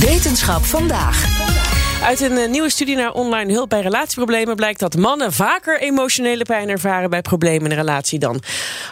Wetenschap vandaag. Uit een eh, nieuwe studie naar online hulp bij relatieproblemen blijkt dat mannen vaker emotionele pijn ervaren bij problemen in een relatie dan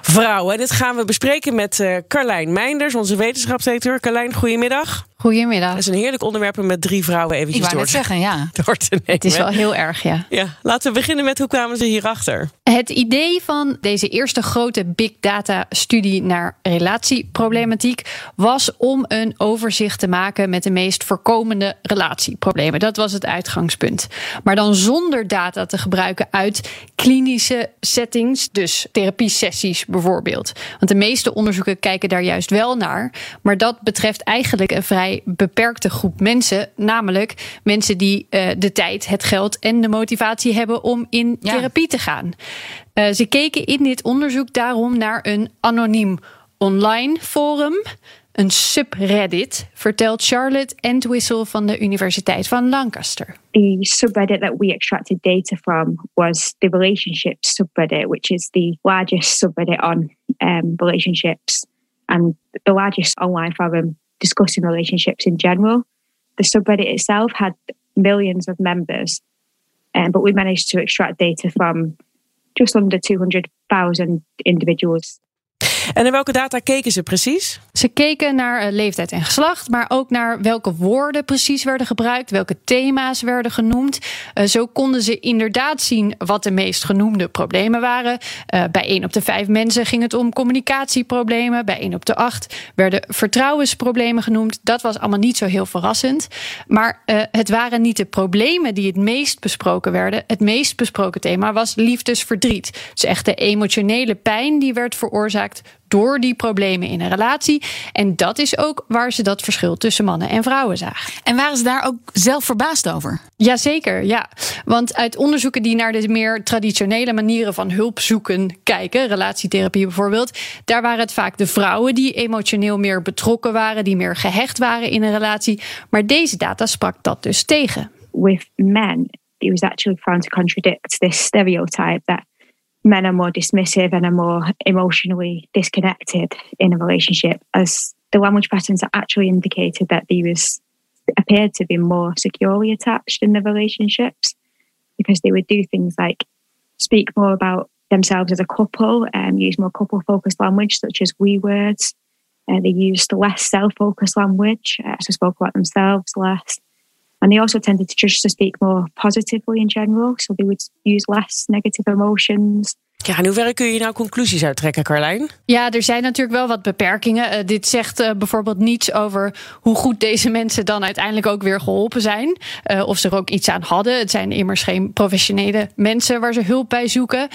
vrouwen. Dit gaan we bespreken met uh, Carlijn Meinders, onze wetenschapsdirecteur. Carlijn, goedemiddag. Goedemiddag. Dat is een heerlijk onderwerp om met drie vrouwen eventjes Ik door, net zeggen, ja. door te nemen. Het is wel heel erg, ja. Ja, laten we beginnen met hoe kwamen ze hierachter? Het idee van deze eerste grote big data studie naar relatieproblematiek was om een overzicht te maken met de meest voorkomende relatieproblemen. Dat was het uitgangspunt. Maar dan zonder data te gebruiken uit klinische settings, dus therapiesessies bijvoorbeeld. Want de meeste onderzoeken kijken daar juist wel naar, maar dat betreft eigenlijk een vrij beperkte groep mensen, namelijk mensen die uh, de tijd, het geld en de motivatie hebben om in ja. therapie te gaan. Uh, ze keken in dit onderzoek daarom naar een anoniem online forum. Een subreddit, vertelt Charlotte Entwistle van de Universiteit van Lancaster. The subreddit that we extracted data from was the relationships subreddit, which is the largest subreddit on um, relationships and the largest online forum discussing relationships in general. The subreddit itself had millions of members, um, but we managed to extract data from just under 200,000 individuals. En naar welke data keken ze precies? Ze keken naar uh, leeftijd en geslacht, maar ook naar welke woorden precies werden gebruikt, welke thema's werden genoemd. Uh, zo konden ze inderdaad zien wat de meest genoemde problemen waren. Uh, bij 1 op de 5 mensen ging het om communicatieproblemen. Bij 1 op de 8 werden vertrouwensproblemen genoemd. Dat was allemaal niet zo heel verrassend. Maar het waren niet de problemen die het meest besproken werden. Het meest besproken thema was liefdesverdriet. Dus echt de emotionele pijn die werd veroorzaakt door die problemen in een relatie. En dat is ook waar ze dat verschil tussen mannen en vrouwen zagen. En waren ze daar ook zelf verbaasd over? Jazeker, ja. Want uit onderzoeken die naar de meer traditionele manieren van hulp zoeken kijken, relatietherapie bijvoorbeeld, daar waren het vaak de vrouwen die emotioneel meer betrokken waren, die meer gehecht waren in een relatie. Maar deze data sprak dat dus tegen. With men, it was actually found to contradict this stereotype that men are more dismissive and are more emotionally disconnected in a relationship, as the language patterns actually indicated that they was appeared to be more securely attached in the relationships because they would do things like speak more about themselves as a couple and use more couple focused language such as we words. Uh, they used less self focused language, uh, so spoke about themselves less. And they also tended to just to speak more positively in general. So they would use less negative emotions. Ja, in hoeverre kun je nou conclusies uittrekken, Carlijn? Ja, er zijn natuurlijk wel wat beperkingen. Uh, dit zegt uh, bijvoorbeeld niets over hoe goed deze mensen dan uiteindelijk ook weer geholpen zijn. Uh, of ze er ook iets aan hadden. Het zijn immers geen professionele mensen waar ze hulp bij zoeken.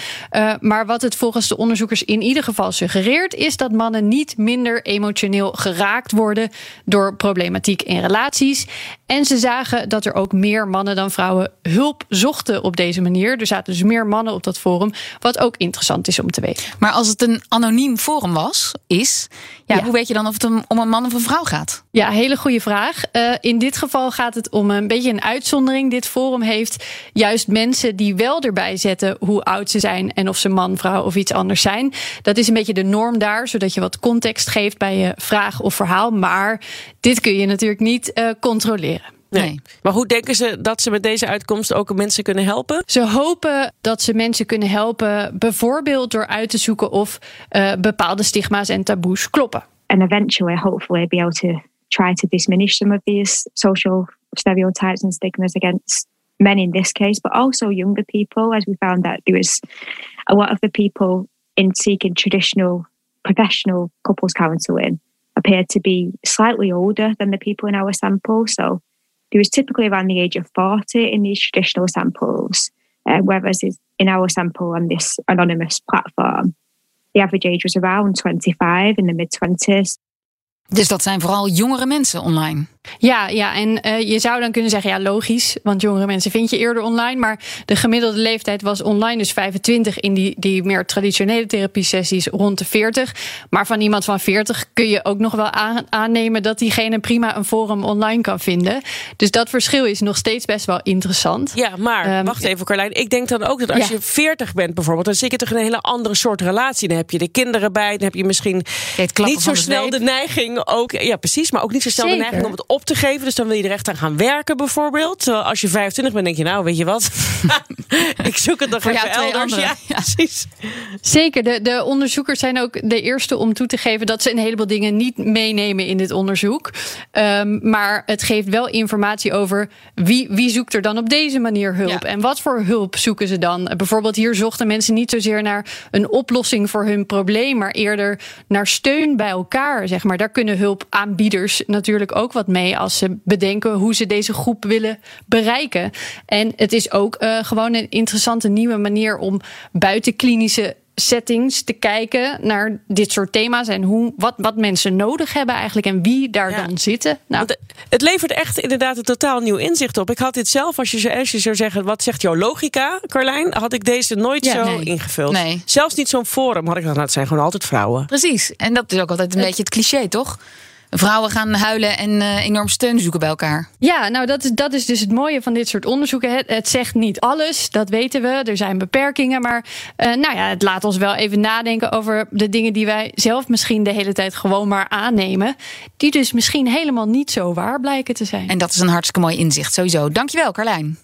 maar wat het volgens de onderzoekers in ieder geval suggereert, is dat mannen niet minder emotioneel geraakt worden door problematiek in relaties. En ze zagen dat er ook meer mannen dan vrouwen hulp zochten op deze manier. Er zaten dus meer mannen op dat forum, wat ook interessant is om te weten. Maar als het een anoniem forum was, is, ja, ja. hoe weet je dan of het om een man of een vrouw gaat? Ja, hele goede vraag. Uh, in dit geval gaat het om een beetje een uitzondering. Dit forum heeft juist mensen die wel erbij zetten hoe oud ze zijn en of ze man, vrouw of iets anders zijn. Dat is een beetje de norm daar, zodat je wat context geeft bij je vraag of verhaal. Maar dit kun je natuurlijk niet uh, controleren. Nee. Maar hoe denken ze dat ze met deze uitkomst ook mensen kunnen helpen? Ze hopen dat ze mensen kunnen helpen, bijvoorbeeld door uit te zoeken of uh, bepaalde stigma's en taboes kloppen. And eventually, hopefully, be able to try to diminish some of these social stereotypes and stigmas against men in this case, but also younger people, as we found that there was a lot of the people in seeking traditional professional couples counselling appeared to be slightly older than the people in our sample. So he was typically around the age of 40 in these traditional samples, uh, whereas in our sample on this anonymous platform, the average age was around 25 in the mid 20s. Dus dat zijn vooral jongere mensen online. Ja, ja, en uh, je zou dan kunnen zeggen, ja, logisch, want jongere mensen vind je eerder online. Maar de gemiddelde leeftijd was online dus 25 in die, die meer traditionele therapiesessies rond de 40. Maar van iemand van 40 kun je ook nog wel aan, aannemen dat diegene prima een forum online kan vinden. Dus dat verschil is nog steeds best wel interessant. Ja, maar um, wacht even, Carlijn. Ik denk dan ook dat als ja. je 40 bent bijvoorbeeld, dan zit je toch in een hele andere soort relatie. Dan heb je de kinderen bij, dan heb je misschien niet zo snel de neiging ook. Ja, precies, maar ook niet zo snel Zeker. de neiging om het op te geven. Dus dan wil je er echt aan gaan werken, bijvoorbeeld. Terwijl als je 25 bent, denk je, nou, weet je wat? ik zoek het nog even elders. Ja, ja, precies. Zeker. De, de onderzoekers zijn ook de eerste om toe te geven dat ze een heleboel dingen niet meenemen in dit onderzoek. Um, maar het geeft wel informatie over wie, wie zoekt er dan op deze manier hulp. Ja. En wat voor hulp zoeken ze dan? Bijvoorbeeld hier zochten mensen niet zozeer naar een oplossing voor hun probleem, maar eerder naar steun bij elkaar. Zeg maar. Daar kunnen hulpaanbieders natuurlijk ook wat mee als ze bedenken hoe ze deze groep willen bereiken. En het is ook uh, gewoon een interessante nieuwe manier om buiten klinische settings te kijken naar dit soort thema's en hoe, wat, wat mensen nodig hebben eigenlijk en wie daar ja. dan zitten. Nou. Het, het, levert echt inderdaad een totaal nieuw inzicht op. Ik had dit zelf, als je, als je zou zeggen, wat zegt jouw logica, Carlijn, had ik deze nooit ja, zo nee. ingevuld. Nee. Zelfs niet zo'n forum had ik dan, het zijn gewoon altijd vrouwen. Precies, en dat is ook altijd een het, beetje het cliché, toch? Vrouwen gaan huilen en uh, enorm steun zoeken bij elkaar. Ja, nou dat is, dat is dus het mooie van dit soort onderzoeken. Het, het zegt niet alles, dat weten we. Er zijn beperkingen, maar uh, nou ja, het laat ons wel even nadenken over de dingen die wij zelf misschien de hele tijd gewoon maar aannemen. Die dus misschien helemaal niet zo waar blijken te zijn. En dat is een hartstikke mooi inzicht, sowieso. Dankjewel, Carlijn.